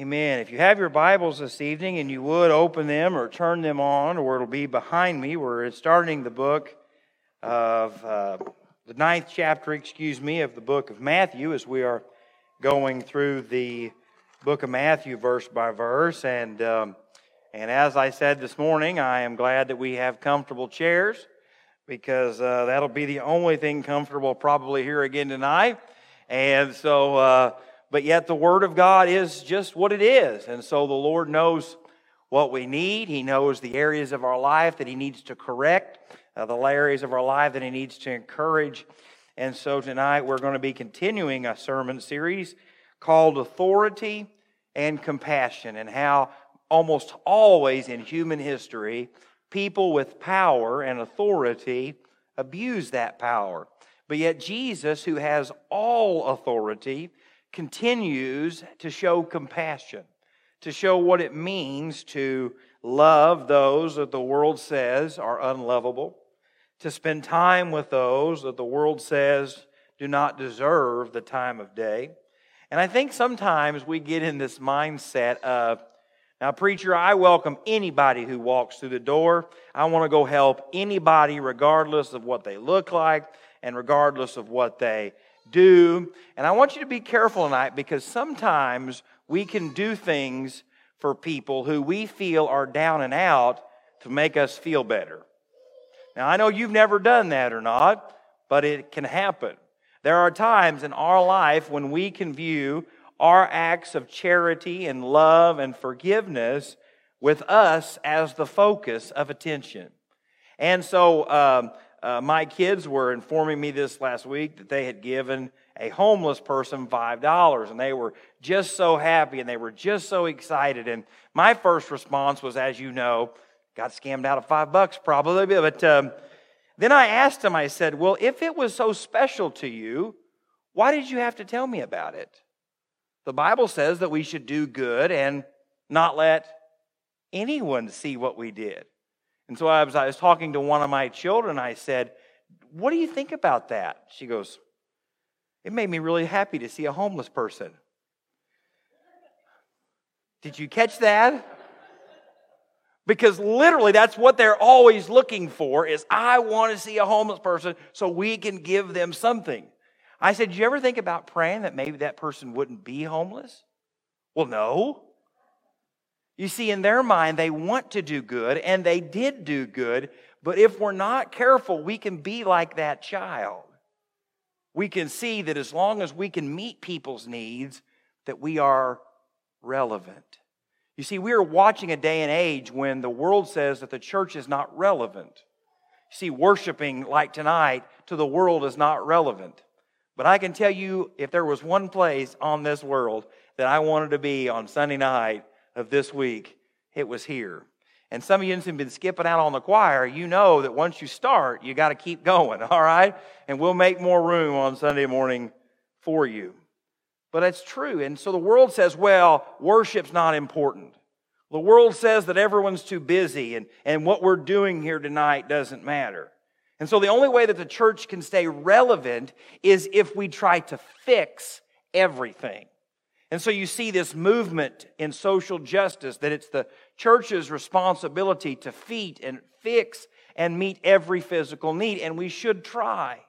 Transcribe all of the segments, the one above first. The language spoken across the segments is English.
Amen. If you have your Bibles this evening and you would open them or turn them on, or it'll be behind me, we're starting the book of uh, the ninth chapter, excuse me, of the book of Matthew as we are going through the book of Matthew verse by verse. And, um, and as I said this morning, I am glad that we have comfortable chairs because uh, that'll be the only thing comfortable probably here again tonight. And so, uh, but yet the Word of God is just what it is. And so the Lord knows what we need. He knows the areas of our life that He needs to correct, uh, the areas of our life that He needs to encourage. And so tonight we're going to be continuing a sermon series called Authority and Compassion, and how almost always in human history, people with power and authority abuse that power. But yet, Jesus, who has all authority, continues to show compassion, to show what it means to love those that the world says are unlovable, to spend time with those that the world says do not deserve the time of day. And I think sometimes we get in this mindset of, now, preacher, I welcome anybody who walks through the door. I want to go help anybody, regardless of what they look like and regardless of what they do. And I want you to be careful tonight because sometimes we can do things for people who we feel are down and out to make us feel better. Now, I know you've never done that or not, but it can happen. There are times in our life when we can view our acts of charity and love and forgiveness with us as the focus of attention. And so, um, uh, my kids were informing me this last week that they had given a homeless person $5 and they were just so happy and they were just so excited. And my first response was, as you know, got scammed out of five bucks probably. But um, then I asked him, I said, Well, if it was so special to you, why did you have to tell me about it? The Bible says that we should do good and not let anyone see what we did. And so I was, I was talking to one of my children. I said, What do you think about that? She goes, It made me really happy to see a homeless person. Did you catch that? Because literally that's what they're always looking for is I want to see a homeless person so we can give them something. I said, "Did you ever think about praying that maybe that person wouldn't be homeless?" Well, no. You see, in their mind, they want to do good, and they did do good, but if we're not careful, we can be like that child. We can see that as long as we can meet people's needs, that we are relevant. You see, we are watching a day and age when the world says that the church is not relevant. You see, worshiping like tonight to the world is not relevant. But I can tell you, if there was one place on this world that I wanted to be on Sunday night, of this week, it was here. And some of you who've been skipping out on the choir. You know that once you start, you got to keep going, all right? And we'll make more room on Sunday morning for you. But it's true. And so the world says, well, worship's not important. The world says that everyone's too busy and, and what we're doing here tonight doesn't matter. And so the only way that the church can stay relevant is if we try to fix everything. And so you see this movement in social justice that it's the church's responsibility to feed and fix and meet every physical need, and we should try.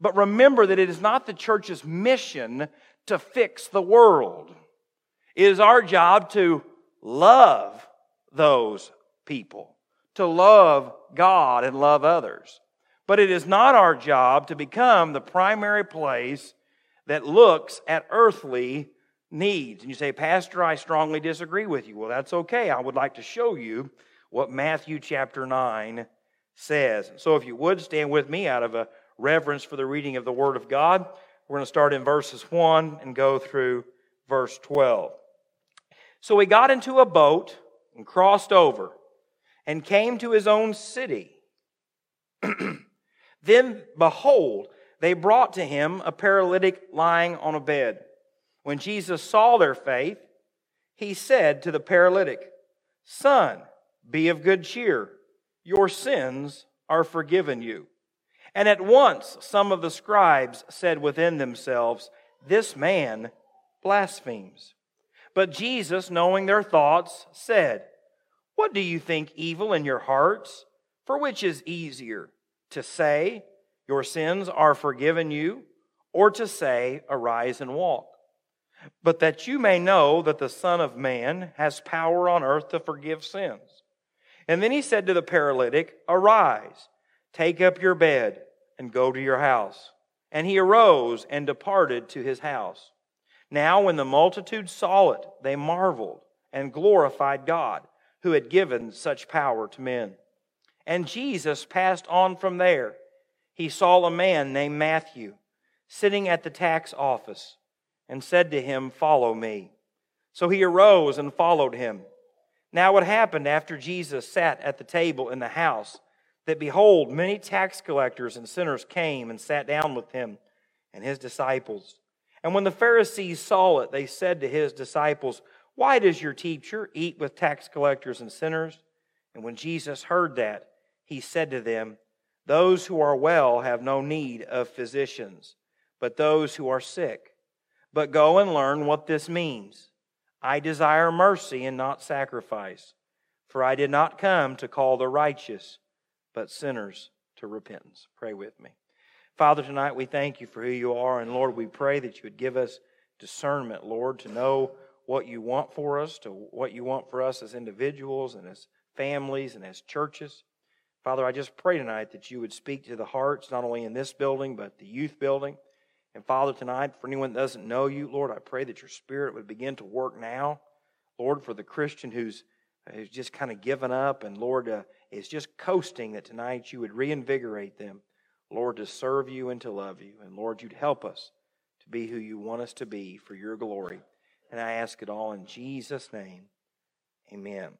But remember that it is not the church's mission to fix the world. It is our job to love those people, to love God and love others. But it is not our job to become the primary place that looks at earthly needs. And you say, Pastor, I strongly disagree with you. Well, that's okay. I would like to show you what Matthew chapter 9 says. So if you would stand with me out of a reverence for the reading of the Word of God, we're going to start in verses 1 and go through verse 12. So he got into a boat and crossed over and came to his own city. then, behold, they brought to him a paralytic lying on a bed. When Jesus saw their faith, he said to the paralytic, Son, be of good cheer. Your sins are forgiven you. And at once some of the scribes said within themselves, This man blasphemes. But Jesus, knowing their thoughts, said, What do you think evil in your hearts? For which is easier, to say, Your sins are forgiven you, or to say, Arise and walk? But that you may know that the Son of Man has power on earth to forgive sins. And then he said to the paralytic, Arise, take up your bed, and go to your house. And he arose and departed to his house. Now, when the multitude saw it, they marveled and glorified God, who had given such power to men. And Jesus passed on from there. He saw a man named Matthew sitting at the tax office and said to him, Follow me. So he arose and followed him. Now it happened after Jesus sat at the table in the house that behold, many tax collectors and sinners came and sat down with him and his disciples. And when the Pharisees saw it, they said to his disciples, Why does your teacher eat with tax collectors and sinners? And when Jesus heard that, he said to them, Those who are well have no need of physicians, but those who are sick. But go and learn what this means. I desire mercy and not sacrifice, for I did not come to call the righteous, but sinners to repentance. Pray with me. Father, tonight we thank you for who you are. And Lord, we pray that you would give us discernment, Lord, to know what you want for us, to what you want for us as individuals and as families and as churches. Father, I just pray tonight that you would speak to the hearts, not only in this building, but the youth building. And Father, tonight, for anyone that doesn't know you, Lord, I pray that your spirit would begin to work now. Lord, for the Christian who's, who's just kind of given up and, Lord, uh, is just coasting, that tonight you would reinvigorate them. Lord, to serve you and to love you. And Lord, you'd help us to be who you want us to be for your glory. And I ask it all in Jesus' name. Amen.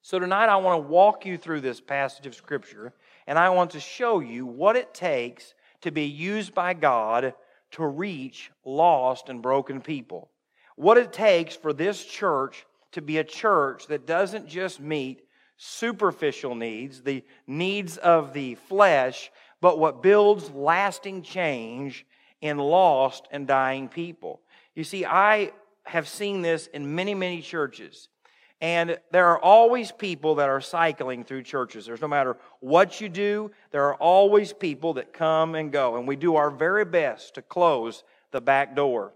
So tonight I want to walk you through this passage of Scripture, and I want to show you what it takes to be used by God to reach lost and broken people. What it takes for this church to be a church that doesn't just meet superficial needs, the needs of the flesh, but what builds lasting change in lost and dying people. You see, I have seen this in many, many churches. And there are always people that are cycling through churches. There's no matter what you do, there are always people that come and go. And we do our very best to close the back door.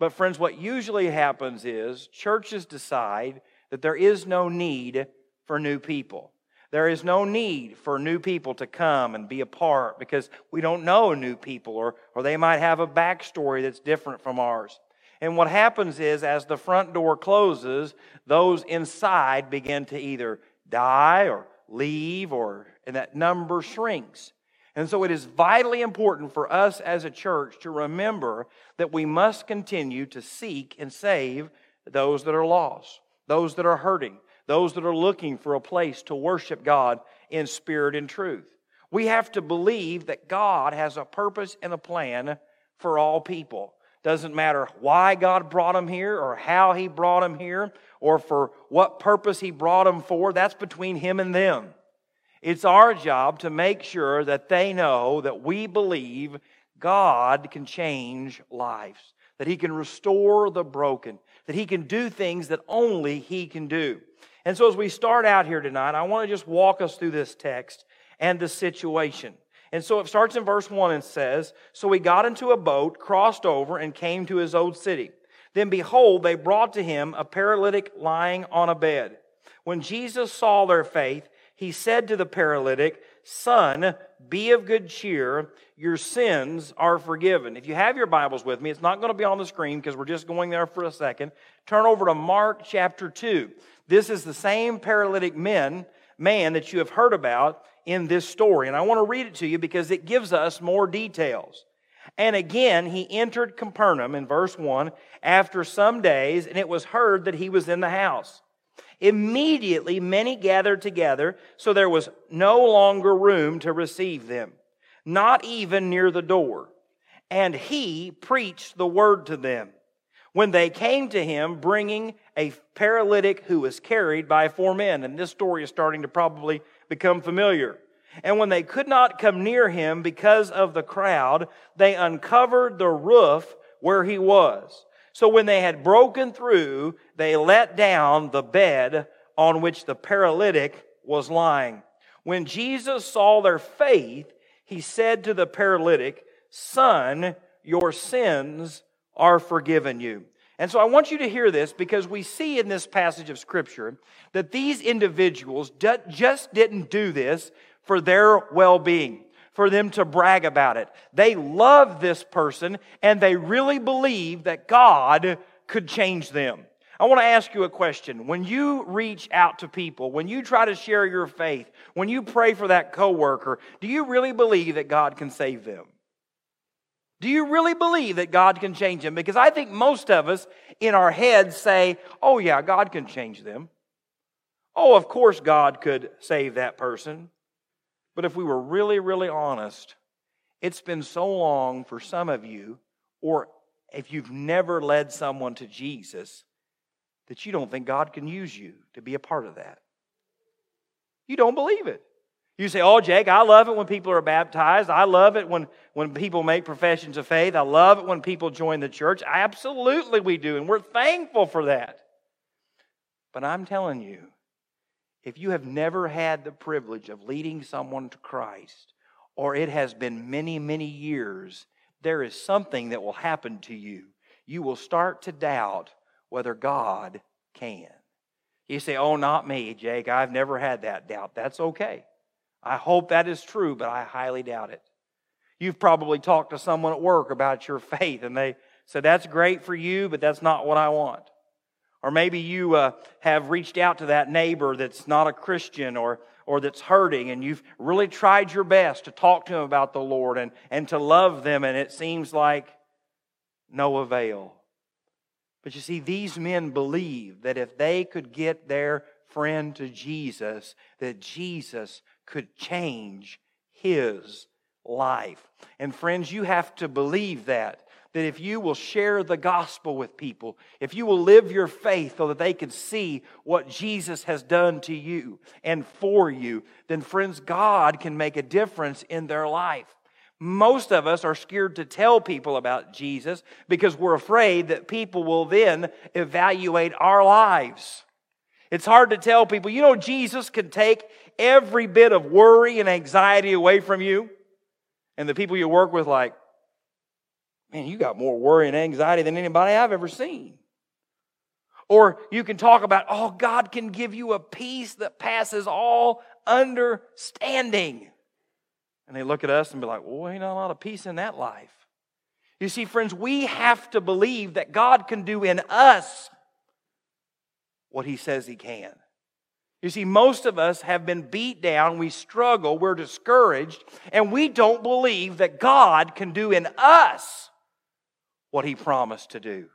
But, friends, what usually happens is churches decide that there is no need for new people. There is no need for new people to come and be a part because we don't know new people or, or they might have a backstory that's different from ours. And what happens is, as the front door closes, those inside begin to either die or leave, or and that number shrinks. And so it is vitally important for us as a church to remember that we must continue to seek and save those that are lost, those that are hurting, those that are looking for a place to worship God in spirit and truth. We have to believe that God has a purpose and a plan for all people. Doesn't matter why God brought them here or how He brought them here or for what purpose He brought them for. That's between Him and them. It's our job to make sure that they know that we believe God can change lives, that He can restore the broken, that He can do things that only He can do. And so, as we start out here tonight, I want to just walk us through this text and the situation. And so it starts in verse 1 and says, So he got into a boat, crossed over, and came to his own city. Then behold, they brought to him a paralytic lying on a bed. When Jesus saw their faith, he said to the paralytic, Son, be of good cheer. Your sins are forgiven. If you have your Bibles with me, it's not going to be on the screen because we're just going there for a second. Turn over to Mark chapter 2. This is the same paralytic man, man that you have heard about in this story. And I want to read it to you because it gives us more details. And again, he entered Capernaum in verse 1 after some days, and it was heard that he was in the house. Immediately, many gathered together, so there was no longer room to receive them, not even near the door. And he preached the word to them. When they came to him, bringing a paralytic who was carried by four men. And this story is starting to probably become familiar. And when they could not come near him because of the crowd, they uncovered the roof where he was. So when they had broken through, they let down the bed on which the paralytic was lying. When Jesus saw their faith, he said to the paralytic, Son, your sins are forgiven you. And so I want you to hear this because we see in this passage of Scripture that these individuals just didn't do this for their well being, for them to brag about it. They loved this person and they really believed that God could change them. I want to ask you a question. When you reach out to people, when you try to share your faith, when you pray for that coworker, do you really believe that God can save them? Do you really believe that God can change them? Because I think most of us in our heads say, oh, yeah, God can change them. Oh, of course, God could save that person. But if we were really, really honest, it's been so long for some of you, or if you've never led someone to Jesus, that you don't think God can use you to be a part of that. You don't believe it. You say, Oh, Jake, I love it when people are baptized. I love it when, when people make professions of faith. I love it when people join the church. Absolutely, we do, and we're thankful for that. But I'm telling you, if you have never had the privilege of leading someone to Christ, or it has been many, many years, there is something that will happen to you. You will start to doubt whether God can. You say, Oh, not me, Jake. I've never had that doubt. That's okay. I hope that is true, but I highly doubt it. You've probably talked to someone at work about your faith, and they said, That's great for you, but that's not what I want. Or maybe you uh, have reached out to that neighbor that's not a Christian or, or that's hurting, and you've really tried your best to talk to them about the Lord and, and to love them, and it seems like no avail. But you see, these men believed that if they could get their friend to Jesus, that Jesus could change his life. And friends, you have to believe that. That if you will share the gospel with people, if you will live your faith so that they can see what Jesus has done to you and for you, then friends, God can make a difference in their life. Most of us are scared to tell people about Jesus because we're afraid that people will then evaluate our lives. It's hard to tell people, you know, Jesus can take every bit of worry and anxiety away from you. And the people you work with, like, man, you got more worry and anxiety than anybody I've ever seen. Or you can talk about, oh, God can give you a peace that passes all understanding. And they look at us and be like, well, ain't a lot of peace in that life. You see, friends, we have to believe that God can do in us what he says he can. You see, most of us have been beat down, we struggle, we're discouraged, and we don't believe that God can do in us what he promised to do.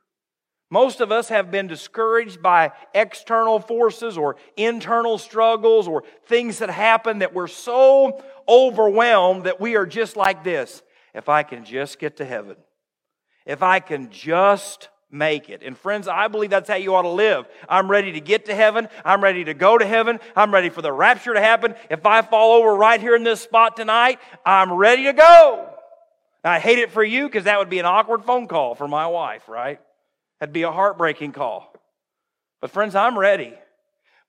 Most of us have been discouraged by external forces or internal struggles or things that happen that we're so overwhelmed that we are just like this. If I can just get to heaven, if I can just make it. And friends, I believe that's how you ought to live. I'm ready to get to heaven. I'm ready to go to heaven. I'm ready for the rapture to happen. If I fall over right here in this spot tonight, I'm ready to go. I hate it for you because that would be an awkward phone call for my wife, right? That'd be a heartbreaking call. But friends, I'm ready.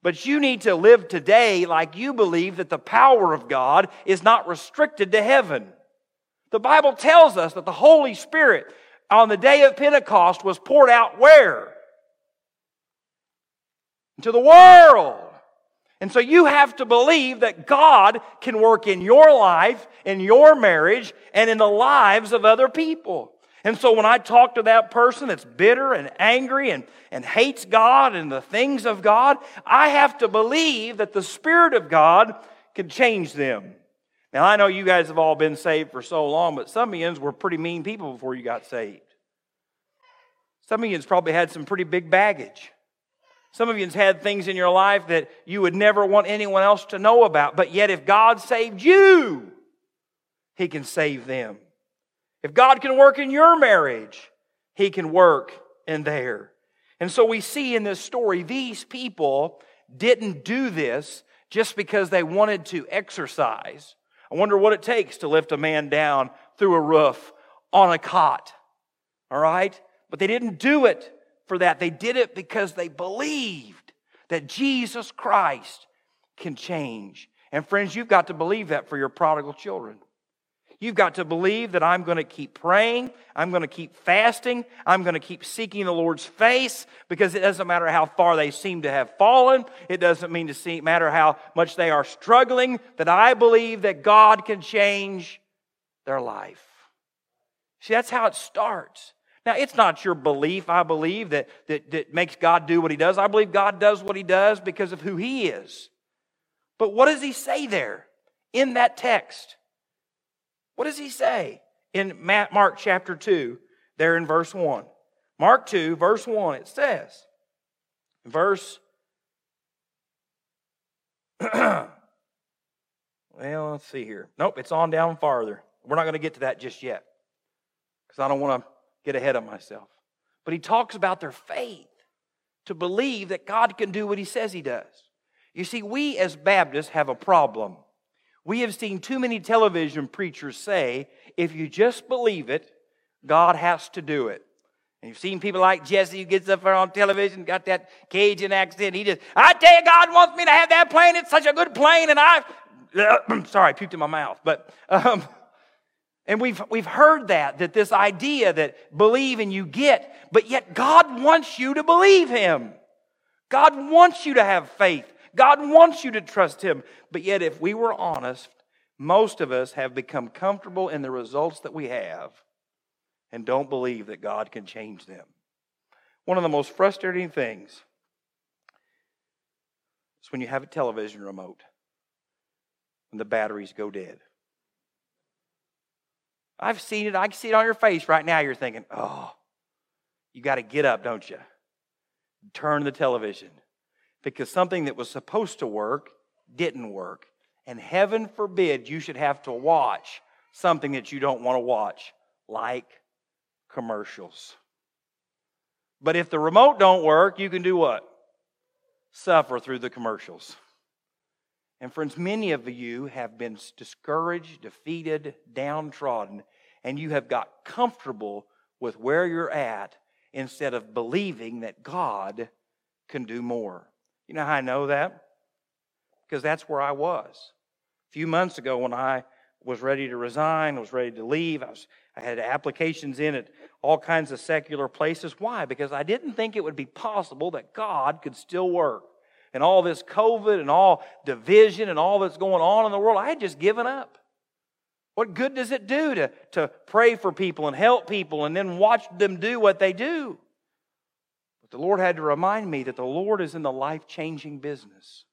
But you need to live today like you believe that the power of God is not restricted to heaven. The Bible tells us that the Holy Spirit on the day of Pentecost was poured out where? Into the world. And so you have to believe that God can work in your life, in your marriage, and in the lives of other people. And so when I talk to that person that's bitter and angry and, and hates God and the things of God, I have to believe that the Spirit of God can change them. Now, I know you guys have all been saved for so long, but some of you were pretty mean people before you got saved. Some of you probably had some pretty big baggage. Some of you had things in your life that you would never want anyone else to know about, but yet if God saved you, He can save them. If God can work in your marriage, He can work in there. And so we see in this story, these people didn't do this just because they wanted to exercise I wonder what it takes to lift a man down through a roof on a cot. All right? But they didn't do it for that. They did it because they believed that Jesus Christ can change. And friends, you've got to believe that for your prodigal children. You've got to believe that I'm going to keep praying. I'm going to keep fasting. I'm going to keep seeking the Lord's face because it doesn't matter how far they seem to have fallen. It doesn't mean to see, matter how much they are struggling, that I believe that God can change their life. See, that's how it starts. Now, it's not your belief, I believe, that, that, that makes God do what he does. I believe God does what he does because of who he is. But what does he say there in that text? What does he say in Mark chapter 2, there in verse 1? Mark 2, verse 1, it says, verse, well, let's see here. Nope, it's on down farther. We're not going to get to that just yet because I don't want to get ahead of myself. But he talks about their faith to believe that God can do what he says he does. You see, we as Baptists have a problem. We have seen too many television preachers say, if you just believe it, God has to do it. And you've seen people like Jesse who gets up there on television, got that Cajun accent. He just, I tell you, God wants me to have that plane. It's such a good plane. And I, sorry, I puked in my mouth. But, um, and we've, we've heard that, that this idea that believe and you get, but yet God wants you to believe Him. God wants you to have faith. God wants you to trust Him. But yet, if we were honest, most of us have become comfortable in the results that we have and don't believe that God can change them. One of the most frustrating things is when you have a television remote and the batteries go dead. I've seen it. I can see it on your face right now. You're thinking, oh, you got to get up, don't you? Turn the television because something that was supposed to work didn't work. And heaven forbid you should have to watch something that you don't want to watch, like commercials. But if the remote don't work, you can do what? Suffer through the commercials. And friends, many of you have been discouraged, defeated, downtrodden, and you have got comfortable with where you're at instead of believing that God can do more. You know how I know that? Because that's where I was. A few months ago, when I was ready to resign, was ready to leave, I, was, I had applications in at all kinds of secular places. Why? Because I didn't think it would be possible that God could still work. And all this COVID and all division and all that's going on in the world, I had just given up. What good does it do to, to pray for people and help people and then watch them do what they do? But the Lord had to remind me that the Lord is in the life changing business.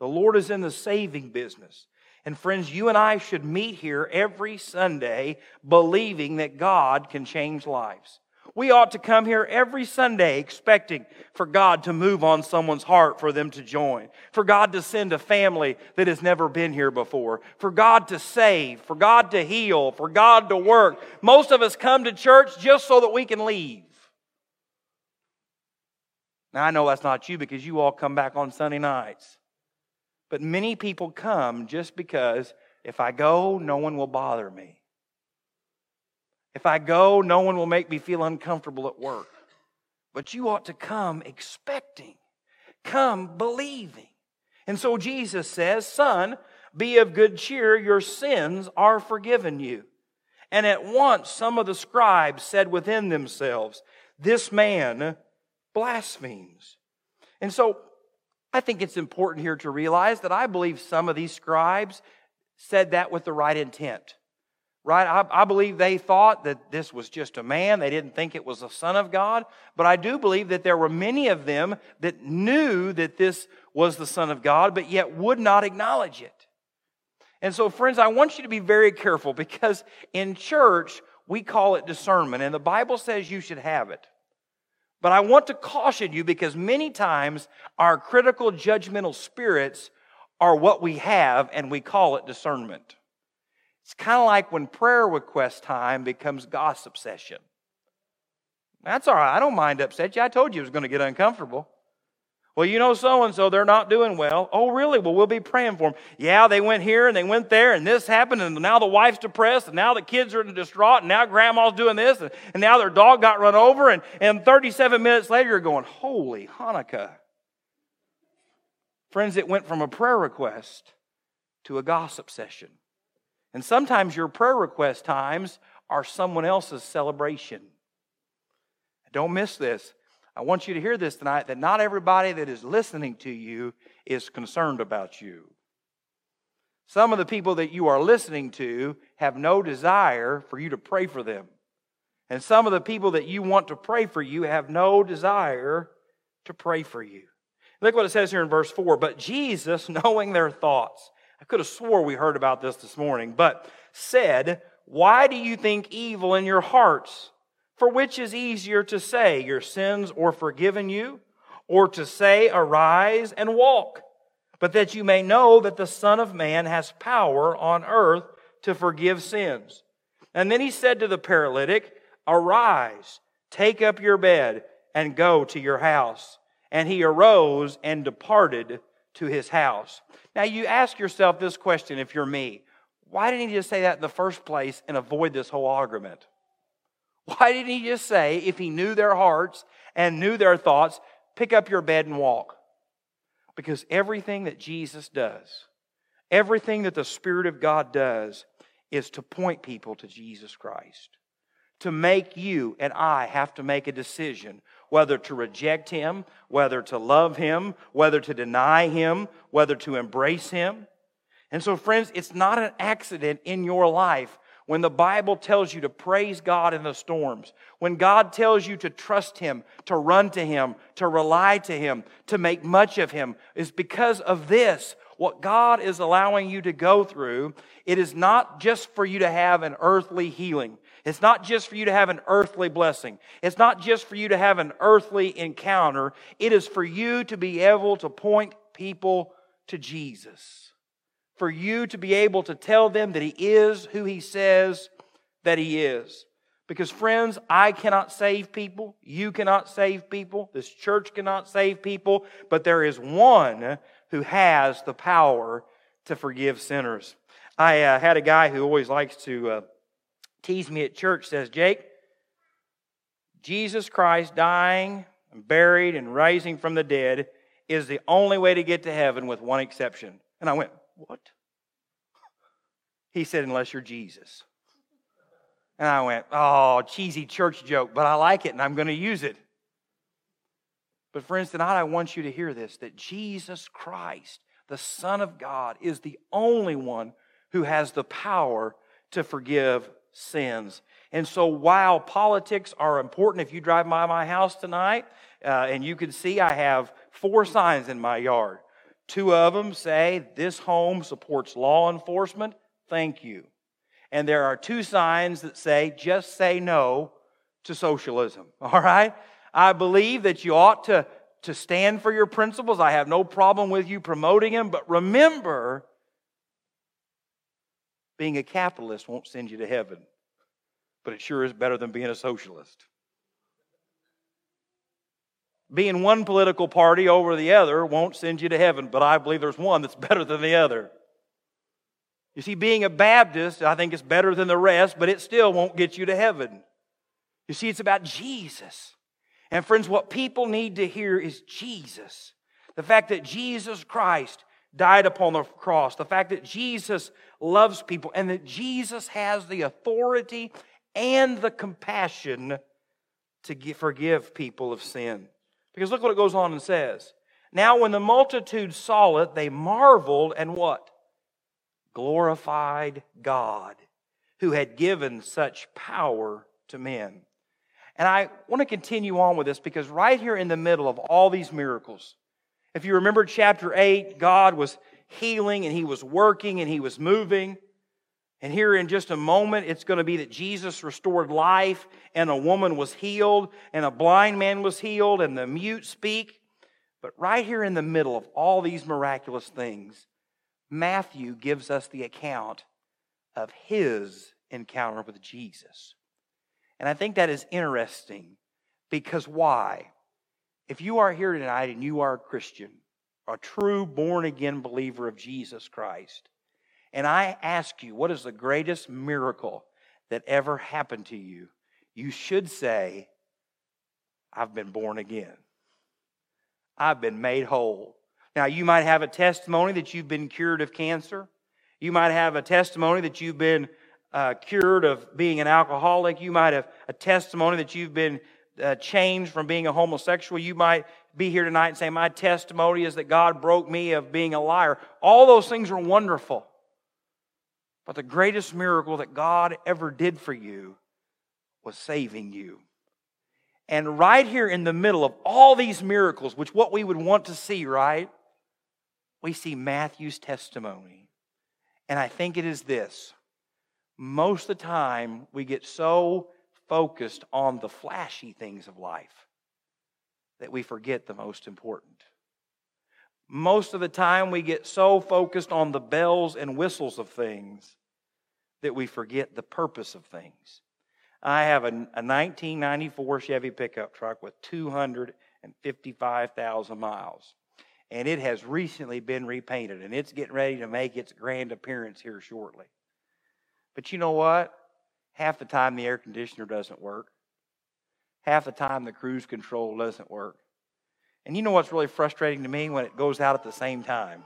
The Lord is in the saving business. And friends, you and I should meet here every Sunday believing that God can change lives. We ought to come here every Sunday expecting for God to move on someone's heart for them to join, for God to send a family that has never been here before, for God to save, for God to heal, for God to work. Most of us come to church just so that we can leave. Now, I know that's not you because you all come back on Sunday nights. But many people come just because if I go, no one will bother me. If I go, no one will make me feel uncomfortable at work. But you ought to come expecting, come believing. And so Jesus says, Son, be of good cheer, your sins are forgiven you. And at once some of the scribes said within themselves, This man blasphemes. And so I think it's important here to realize that I believe some of these scribes said that with the right intent. Right? I, I, believe they thought that this was just a man. They didn't think it was the son of God. But I do believe that there were many of them that knew that this was the son of God, but yet would not acknowledge it. And so, friends, I want you to be very careful because in church, we call it discernment, and the Bible says you should have it. But I want to caution you because many times our critical judgmental spirits are what we have and we call it discernment. It's kind of like when prayer request time becomes gossip session. That's all right. I don't mind upset you. I told you it was going to get uncomfortable. Well, you know so and so, they're not doing well. Oh, really? Well, we'll be praying for them. Yeah, they went here and they went there and this happened and now the wife's depressed and now the kids are distraught and now grandma's doing this and, and now their dog got run over and, and 37 minutes later you're going, holy Hanukkah. Friends, it went from a prayer request to a gossip session. And sometimes your prayer request times are someone else's celebration. Don't miss this. I want you to hear this tonight that not everybody that is listening to you is concerned about you. Some of the people that you are listening to have no desire for you to pray for them. And some of the people that you want to pray for you have no desire to pray for you. Look what it says here in verse 4. But Jesus, knowing their thoughts, I could have swore we heard about this this morning, but said, Why do you think evil in your hearts? For which is easier to say, Your sins are forgiven you, or to say, Arise and walk? But that you may know that the Son of Man has power on earth to forgive sins. And then he said to the paralytic, Arise, take up your bed, and go to your house. And he arose and departed to his house. Now you ask yourself this question if you're me. Why didn't he just say that in the first place and avoid this whole argument? Why didn't he just say, if he knew their hearts and knew their thoughts, pick up your bed and walk? Because everything that Jesus does, everything that the Spirit of God does, is to point people to Jesus Christ. To make you and I have to make a decision whether to reject Him, whether to love Him, whether to deny Him, whether to embrace Him. And so, friends, it's not an accident in your life when the Bible tells you to praise God in the storms, when God tells you to trust Him, to run to Him, to rely to Him, to make much of Him, is because of this. What God is allowing you to go through, it is not just for you to have an earthly healing. It's not just for you to have an earthly blessing. It's not just for you to have an earthly encounter. It is for you to be able to point people to Jesus for you to be able to tell them that He is who He says that He is. Because, friends, I cannot save people. You cannot save people. This church cannot save people. But there is one who has the power to forgive sinners. I uh, had a guy who always likes to uh, tease me at church, says, Jake, Jesus Christ dying and buried and rising from the dead is the only way to get to heaven with one exception. And I went, what? He said, Unless you're Jesus. And I went, Oh, cheesy church joke, but I like it and I'm going to use it. But, friends, tonight I want you to hear this that Jesus Christ, the Son of God, is the only one who has the power to forgive sins. And so, while politics are important, if you drive by my house tonight, uh, and you can see I have four signs in my yard. Two of them say, This home supports law enforcement. Thank you. And there are two signs that say, Just say no to socialism. All right? I believe that you ought to, to stand for your principles. I have no problem with you promoting them. But remember, being a capitalist won't send you to heaven. But it sure is better than being a socialist being one political party over the other won't send you to heaven, but I believe there's one that's better than the other. You see, being a Baptist, I think it's better than the rest, but it still won't get you to heaven. You see, it's about Jesus. And friends, what people need to hear is Jesus. The fact that Jesus Christ died upon the cross, the fact that Jesus loves people, and that Jesus has the authority and the compassion to forgive people of sin. Because look what it goes on and says. Now, when the multitude saw it, they marveled and what? Glorified God, who had given such power to men. And I want to continue on with this because right here in the middle of all these miracles, if you remember chapter 8, God was healing and he was working and he was moving. And here in just a moment, it's going to be that Jesus restored life, and a woman was healed, and a blind man was healed, and the mute speak. But right here in the middle of all these miraculous things, Matthew gives us the account of his encounter with Jesus. And I think that is interesting because why? If you are here tonight and you are a Christian, a true born again believer of Jesus Christ, and I ask you, what is the greatest miracle that ever happened to you? You should say, I've been born again. I've been made whole. Now, you might have a testimony that you've been cured of cancer. You might have a testimony that you've been uh, cured of being an alcoholic. You might have a testimony that you've been uh, changed from being a homosexual. You might be here tonight and say, My testimony is that God broke me of being a liar. All those things are wonderful. But the greatest miracle that God ever did for you was saving you. And right here in the middle of all these miracles, which what we would want to see, right? We see Matthew's testimony. And I think it is this. Most of the time, we get so focused on the flashy things of life that we forget the most important. Most of the time, we get so focused on the bells and whistles of things that we forget the purpose of things. I have a, a 1994 Chevy pickup truck with 255,000 miles, and it has recently been repainted, and it's getting ready to make its grand appearance here shortly. But you know what? Half the time the air conditioner doesn't work. Half the time the cruise control doesn't work. And you know what's really frustrating to me when it goes out at the same time?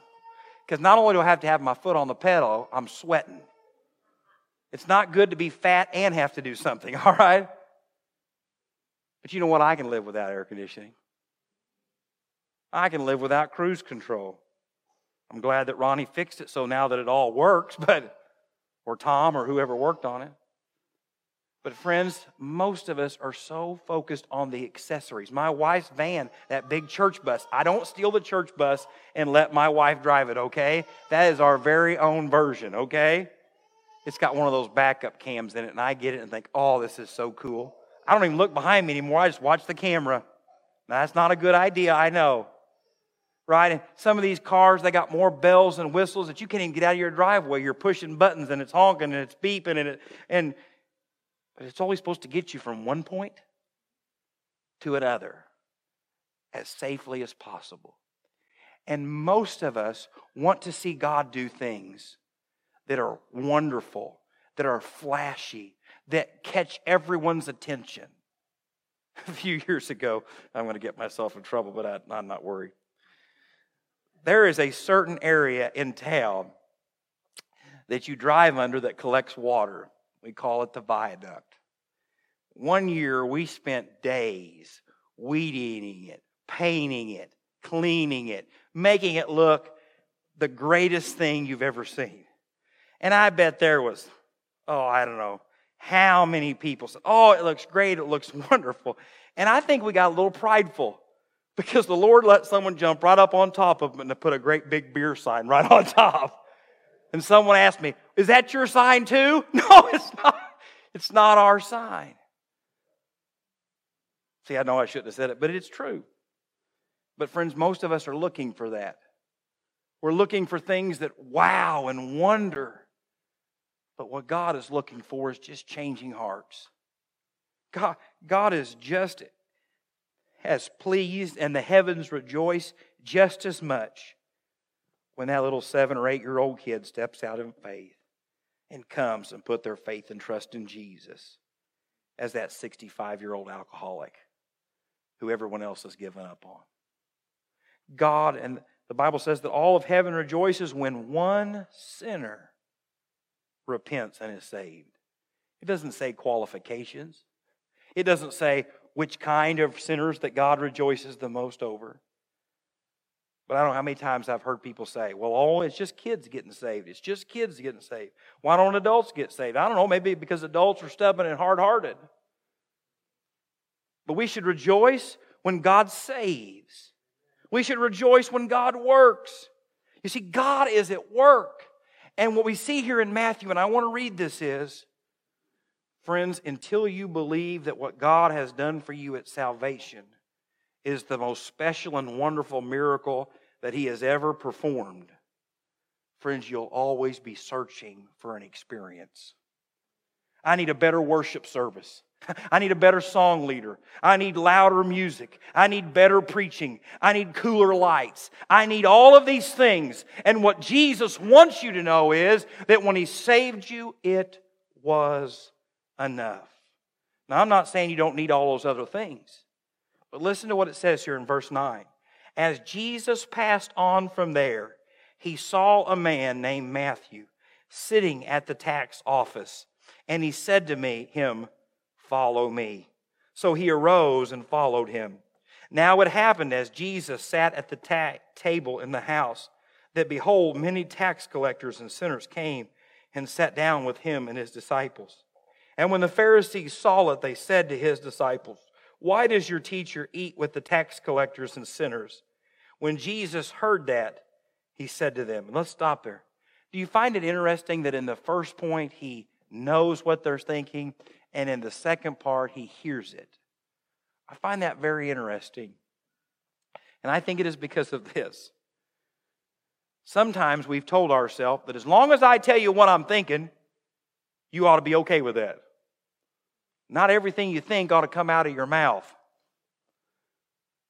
Because not only do I have to have my foot on the pedal, I'm sweating. It's not good to be fat and have to do something, all right? But you know what? I can live without air conditioning. I can live without cruise control. I'm glad that Ronnie fixed it so now that it all works, but or Tom or whoever worked on it. But, friends, most of us are so focused on the accessories. My wife's van, that big church bus, I don't steal the church bus and let my wife drive it, okay? That is our very own version, okay? It's got one of those backup cams in it, and I get it and think, oh, this is so cool. I don't even look behind me anymore. I just watch the camera. Now, that's not a good idea, I know. Right? And some of these cars, they got more bells and whistles that you can't even get out of your driveway. You're pushing buttons and it's honking and it's beeping and it, and but it's always supposed to get you from one point to another as safely as possible. And most of us want to see God do things that are wonderful, that are flashy, that catch everyone's attention. A few years ago, I'm going to get myself in trouble, but I, am not worried. There is a certain area in town that you drive under that collects water. We call it the viaduct. One year we spent days weed eating it, painting it, cleaning it, making it look the greatest thing you've ever seen. And I bet there was, oh, I don't know, how many people said, oh, it looks great, it looks wonderful. And I think we got a little prideful because the Lord let someone jump right up on top of them and put a great big beer sign right on top. And someone asked me, Is that your sign too? No, it's not. It's not our sign. See, I know I shouldn't have said it, but it's true. But, friends, most of us are looking for that. We're looking for things that wow and wonder. But what God is looking for is just changing hearts. God, God is just as pleased, and the heavens rejoice just as much when that little seven or eight year old kid steps out in faith and comes and put their faith and trust in Jesus as that 65 year old alcoholic who everyone else has given up on. God, and the Bible says that all of heaven rejoices when one sinner repents and is saved. It doesn't say qualifications, it doesn't say which kind of sinners that God rejoices the most over. But I don't know how many times I've heard people say, well, oh, it's just kids getting saved. It's just kids getting saved. Why don't adults get saved? I don't know, maybe because adults are stubborn and hard hearted. But we should rejoice when God saves. We should rejoice when God works. You see, God is at work. And what we see here in Matthew, and I want to read this, is friends, until you believe that what God has done for you at salvation is the most special and wonderful miracle that He has ever performed, friends, you'll always be searching for an experience. I need a better worship service. I need a better song leader. I need louder music. I need better preaching. I need cooler lights. I need all of these things. And what Jesus wants you to know is that when He saved you, it was enough. Now, I'm not saying you don't need all those other things, but listen to what it says here in verse 9. As Jesus passed on from there, he saw a man named Matthew sitting at the tax office, and he said to me, him, Follow me. So he arose and followed him. Now it happened as Jesus sat at the ta- table in the house that behold, many tax collectors and sinners came and sat down with him and his disciples. And when the Pharisees saw it, they said to his disciples, Why does your teacher eat with the tax collectors and sinners? When Jesus heard that, he said to them, Let's stop there. Do you find it interesting that in the first point, he knows what they're thinking, and in the second part, he hears it? I find that very interesting. And I think it is because of this. Sometimes we've told ourselves that as long as I tell you what I'm thinking, you ought to be okay with that. Not everything you think ought to come out of your mouth.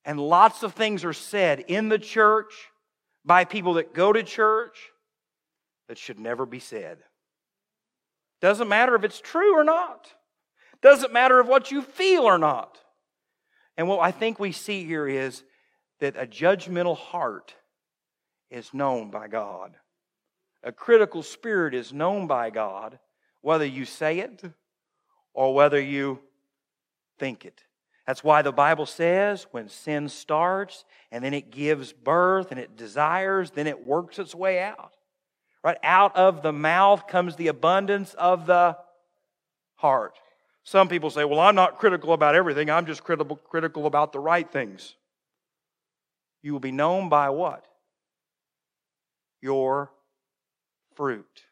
And lots of things are said in the church by people that go to church that should never be said. Doesn't matter if it's true or not. Doesn't matter if what you feel or not. And what I think we see here is that a judgmental heart is known by God. A critical spirit is known by God, whether you say it or whether you think it. That's why the Bible says when sin starts and then it gives birth and it desires, then it works its way out. Right? Out of the mouth comes the abundance of the heart. Some people say, well, I'm not critical about everything, I'm just critical, critical about the right things. You will be known by what? Your fruit.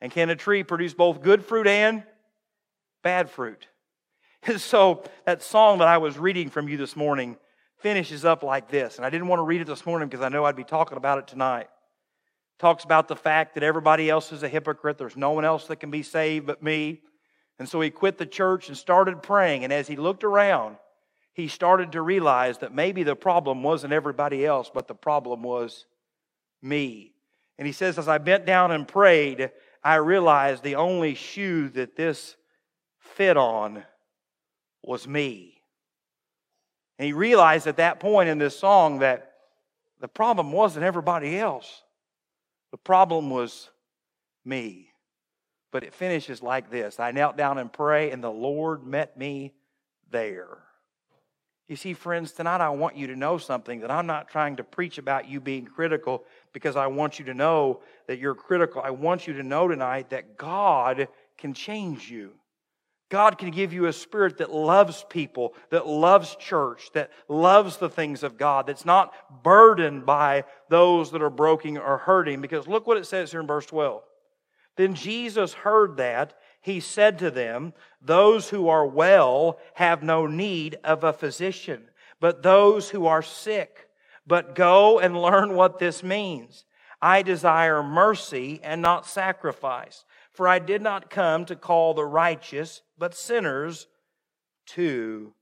And can a tree produce both good fruit and bad fruit. And so that song that I was reading from you this morning finishes up like this. And I didn't want to read it this morning because I know I'd be talking about it tonight. Talks about the fact that everybody else is a hypocrite. There's no one else that can be saved but me. And so he quit the church and started praying. And as he looked around, he started to realize that maybe the problem wasn't everybody else, but the problem was me. And he says, as I bent down and prayed, I realized the only shoe that this fit on was me. And he realized at that point in this song that the problem wasn't everybody else, the problem was me. But it finishes like this I knelt down and prayed, and the Lord met me there. You see, friends, tonight I want you to know something that I'm not trying to preach about you being critical because I want you to know that you're critical. I want you to know tonight that God can change you. God can give you a spirit that loves people, that loves church, that loves the things of God, that's not burdened by those that are broken or hurting. Because look what it says here in verse 12. Then Jesus heard that. He said to them, Those who are well have no need of a physician, but those who are sick. But go and learn what this means. I desire mercy and not sacrifice for I did not come to call the righteous, but sinners to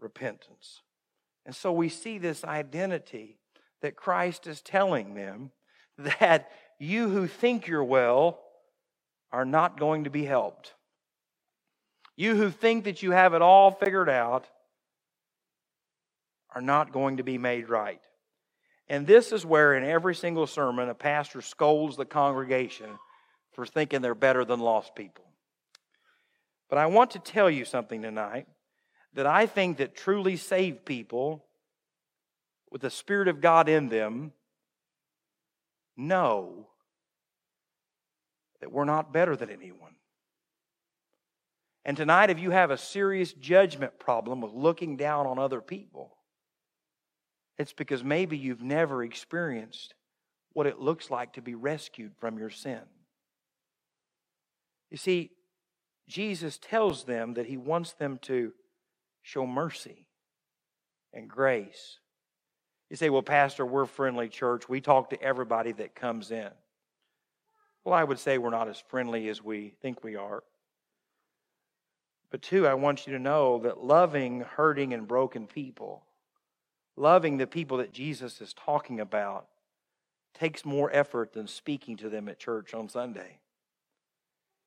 repentance. And so we see this identity that Christ is telling them that you who think you're well are not going to be helped. You who think that you have it all figured out are not going to be made right. And this is where, in every single sermon, a pastor scolds the congregation for thinking they're better than lost people. But I want to tell you something tonight that I think that truly saved people with the Spirit of God in them know that we're not better than anyone. And tonight, if you have a serious judgment problem with looking down on other people, it's because maybe you've never experienced what it looks like to be rescued from your sin. You see, Jesus tells them that he wants them to show mercy and grace. You say, well, Pastor, we're friendly church. We talk to everybody that comes in. Well, I would say we're not as friendly as we think we are. But two, I want you to know that loving hurting and broken people, loving the people that Jesus is talking about, takes more effort than speaking to them at church on Sunday.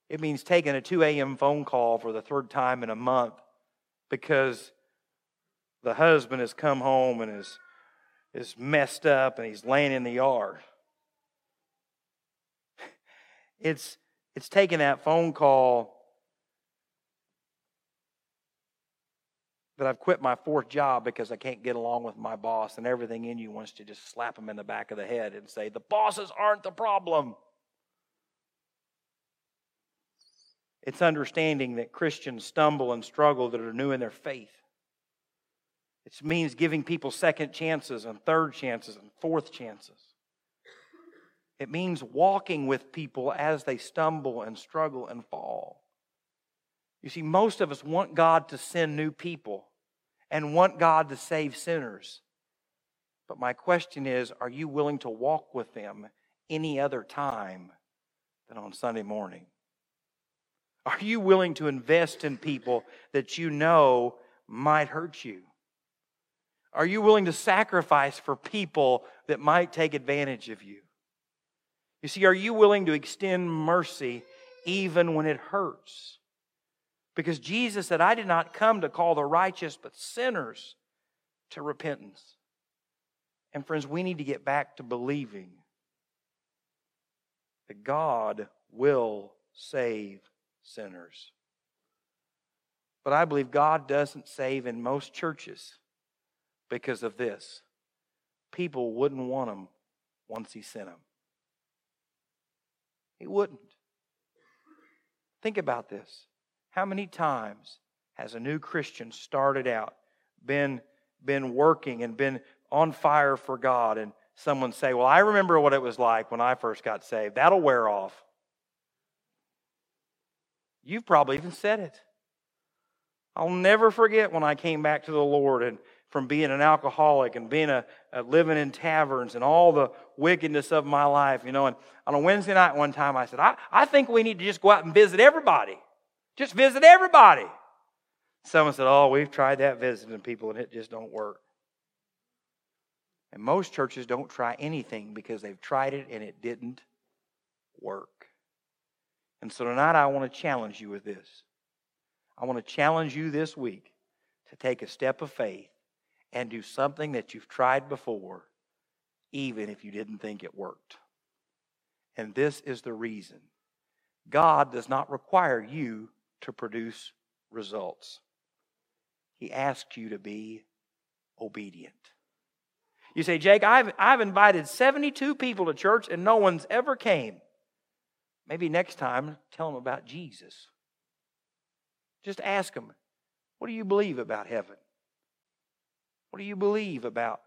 It means taking a 2 a.m. phone call for the third time in a month because the husband has come home and is, is messed up and he's laying in the yard. It's, it's taking that phone call that I've quit my fourth job because I can't get along with my boss, and everything in you wants to just slap him in the back of the head and say, The bosses aren't the problem. It's understanding that Christians stumble and struggle that are new in their faith. It means giving people second chances and third chances and fourth chances. It means walking with people as they stumble and struggle and fall. You see, most of us want God to send new people and want God to save sinners. But my question is are you willing to walk with them any other time than on Sunday morning? Are you willing to invest in people that you know might hurt you? Are you willing to sacrifice for people that might take advantage of you? You see, are you willing to extend mercy even when it hurts? Because Jesus said, I did not come to call the righteous, but sinners to repentance. And friends, we need to get back to believing that God will save sinners. But I believe God doesn't save in most churches because of this. People wouldn't want him once he sent them. He wouldn't. Think about this. How many times has a new Christian started out, been, been working and been on fire for God, and someone say, Well, I remember what it was like when I first got saved. That'll wear off. You've probably even said it. I'll never forget when I came back to the Lord and from being an alcoholic and being a, a, living in taverns and all the wickedness of my life, you know. And on a Wednesday night one time I said, I, I think we need to just go out and visit everybody. Just visit everybody. Someone said, Oh, we've tried that visiting people and it just don't work. And most churches don't try anything because they've tried it and it didn't work. And so tonight I want to challenge you with this. I want to challenge you this week to take a step of faith and do something that you've tried before, even if you didn't think it worked. And this is the reason God does not require you to produce results, He asks you to be obedient. You say, Jake, I've, I've invited 72 people to church and no one's ever came. Maybe next time, tell them about Jesus. Just ask them, what do you believe about heaven? What do you believe about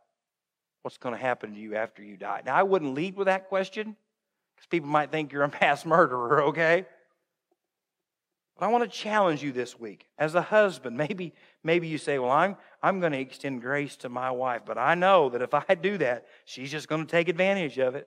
what's going to happen to you after you die? Now, I wouldn't lead with that question because people might think you're a mass murderer, okay? But I want to challenge you this week as a husband. Maybe, maybe you say, Well, I'm, I'm going to extend grace to my wife, but I know that if I do that, she's just going to take advantage of it.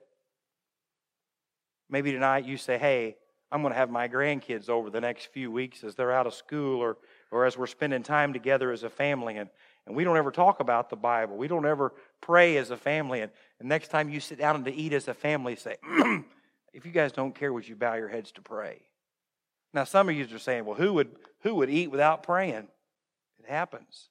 Maybe tonight you say, Hey, I'm going to have my grandkids over the next few weeks as they're out of school or, or as we're spending time together as a family. And, and we don't ever talk about the Bible. We don't ever pray as a family. And, and next time you sit down to eat as a family, say, if you guys don't care, would you bow your heads to pray? Now, some of you are saying, well, who would, who would eat without praying? It happens.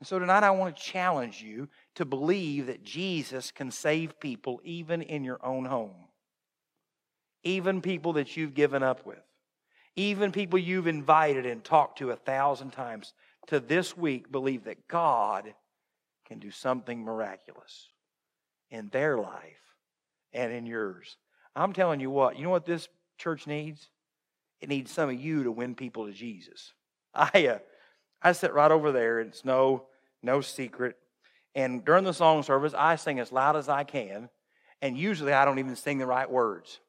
And so tonight I want to challenge you to believe that Jesus can save people even in your own home, even people that you've given up with, even people you've invited and talked to a thousand times to this week believe that God can do something miraculous in their life and in yours. I'm telling you what, you know what this church needs? It needs some of you to win people to Jesus. I uh, I sit right over there, it's no no secret. And during the song service, I sing as loud as I can, and usually I don't even sing the right words.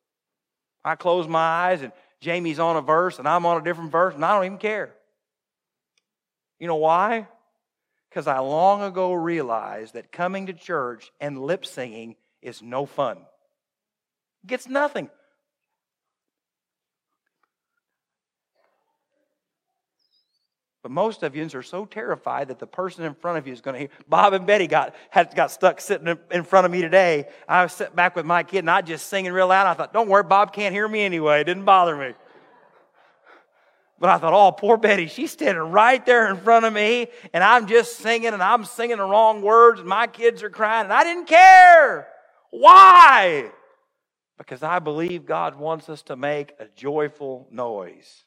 I close my eyes, and Jamie's on a verse, and I'm on a different verse, and I don't even care. You know why? Because I long ago realized that coming to church and lip singing is no fun. It gets nothing. But most of you are so terrified that the person in front of you is going to hear. Bob and Betty got, had, got stuck sitting in front of me today. I was sitting back with my kid and I just singing real loud. I thought, don't worry, Bob can't hear me anyway. It didn't bother me. But I thought, oh, poor Betty, she's standing right there in front of me, and I'm just singing, and I'm singing the wrong words, and my kids are crying, and I didn't care. Why? Because I believe God wants us to make a joyful noise.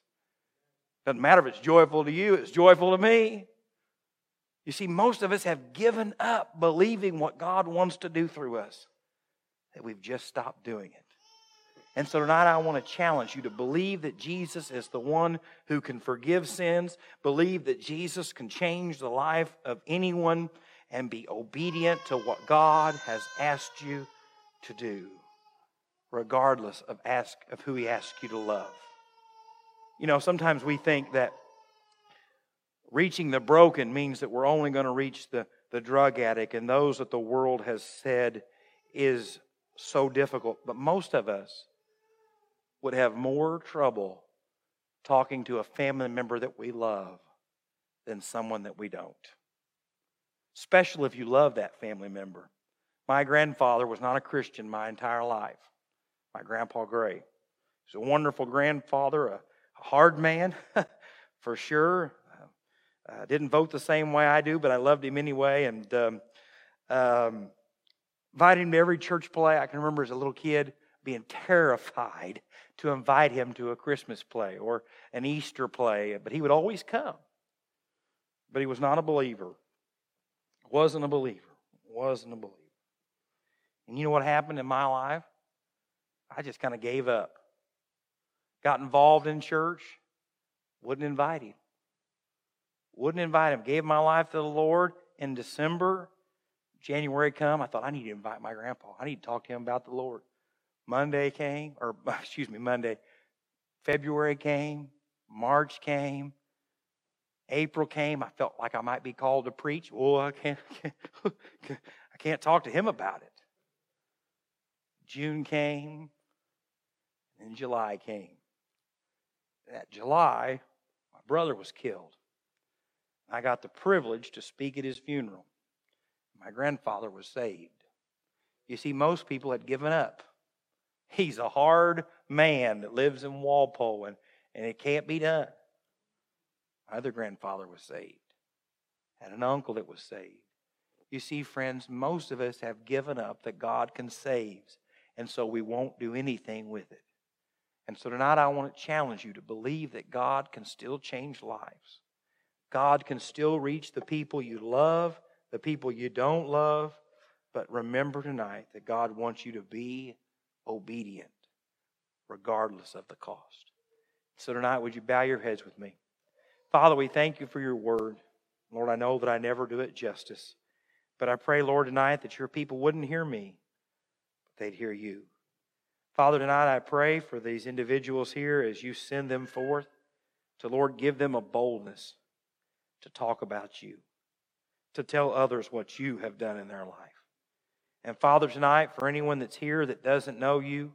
Doesn't matter if it's joyful to you, it's joyful to me. You see, most of us have given up believing what God wants to do through us, that we've just stopped doing it. And so tonight I want to challenge you to believe that Jesus is the one who can forgive sins, believe that Jesus can change the life of anyone, and be obedient to what God has asked you to do, regardless of ask of who He asks you to love. You know, sometimes we think that reaching the broken means that we're only going to reach the, the drug addict and those that the world has said is so difficult. But most of us would have more trouble talking to a family member that we love than someone that we don't. Especially if you love that family member. My grandfather was not a Christian my entire life. My grandpa Gray. He's a wonderful grandfather, a, hard man, for sure. Uh, didn't vote the same way I do, but I loved him anyway. And um, um, invited him to every church play. I can remember as a little kid being terrified to invite him to a Christmas play or an Easter play, but he would always come. But he was not a believer. Wasn't a believer. Wasn't a believer. And you know what happened in my life? I just kind of gave up. Got involved in church, wouldn't invite him. Wouldn't invite him. Gave my life to the Lord in December. January come, I thought I need to invite my grandpa. I need to talk to him about the Lord. Monday came, or excuse me, Monday. February came, March came, April came. I felt like I might be called to preach. Oh, I can't, I can't, I can't talk to him about it. June came, and July came. That July, my brother was killed. I got the privilege to speak at his funeral. My grandfather was saved. You see, most people had given up. He's a hard man that lives in Walpole, and, and it can't be done. My other grandfather was saved, had an uncle that was saved. You see, friends, most of us have given up that God can save, and so we won't do anything with it. And so tonight I want to challenge you to believe that God can still change lives. God can still reach the people you love, the people you don't love. But remember tonight that God wants you to be obedient, regardless of the cost. So tonight, would you bow your heads with me? Father, we thank you for your word. Lord, I know that I never do it justice. But I pray, Lord, tonight that your people wouldn't hear me, but they'd hear you. Father, tonight I pray for these individuals here as you send them forth to, Lord, give them a boldness to talk about you, to tell others what you have done in their life. And Father, tonight, for anyone that's here that doesn't know you,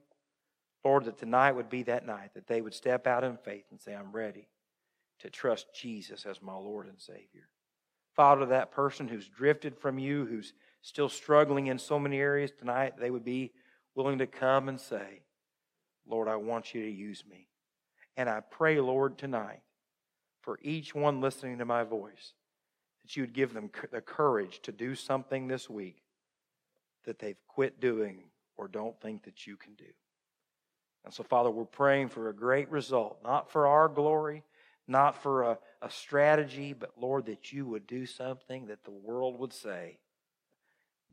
Lord, that tonight would be that night that they would step out in faith and say, I'm ready to trust Jesus as my Lord and Savior. Father, that person who's drifted from you, who's still struggling in so many areas tonight, they would be willing to come and say, Lord, I want you to use me. And I pray, Lord, tonight, for each one listening to my voice, that you would give them the courage to do something this week that they've quit doing or don't think that you can do. And so, Father, we're praying for a great result, not for our glory, not for a, a strategy, but Lord, that you would do something that the world would say,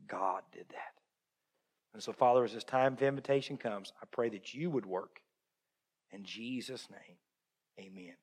God did that. And so, Father, as this time of invitation comes, I pray that you would work. In Jesus' name, amen.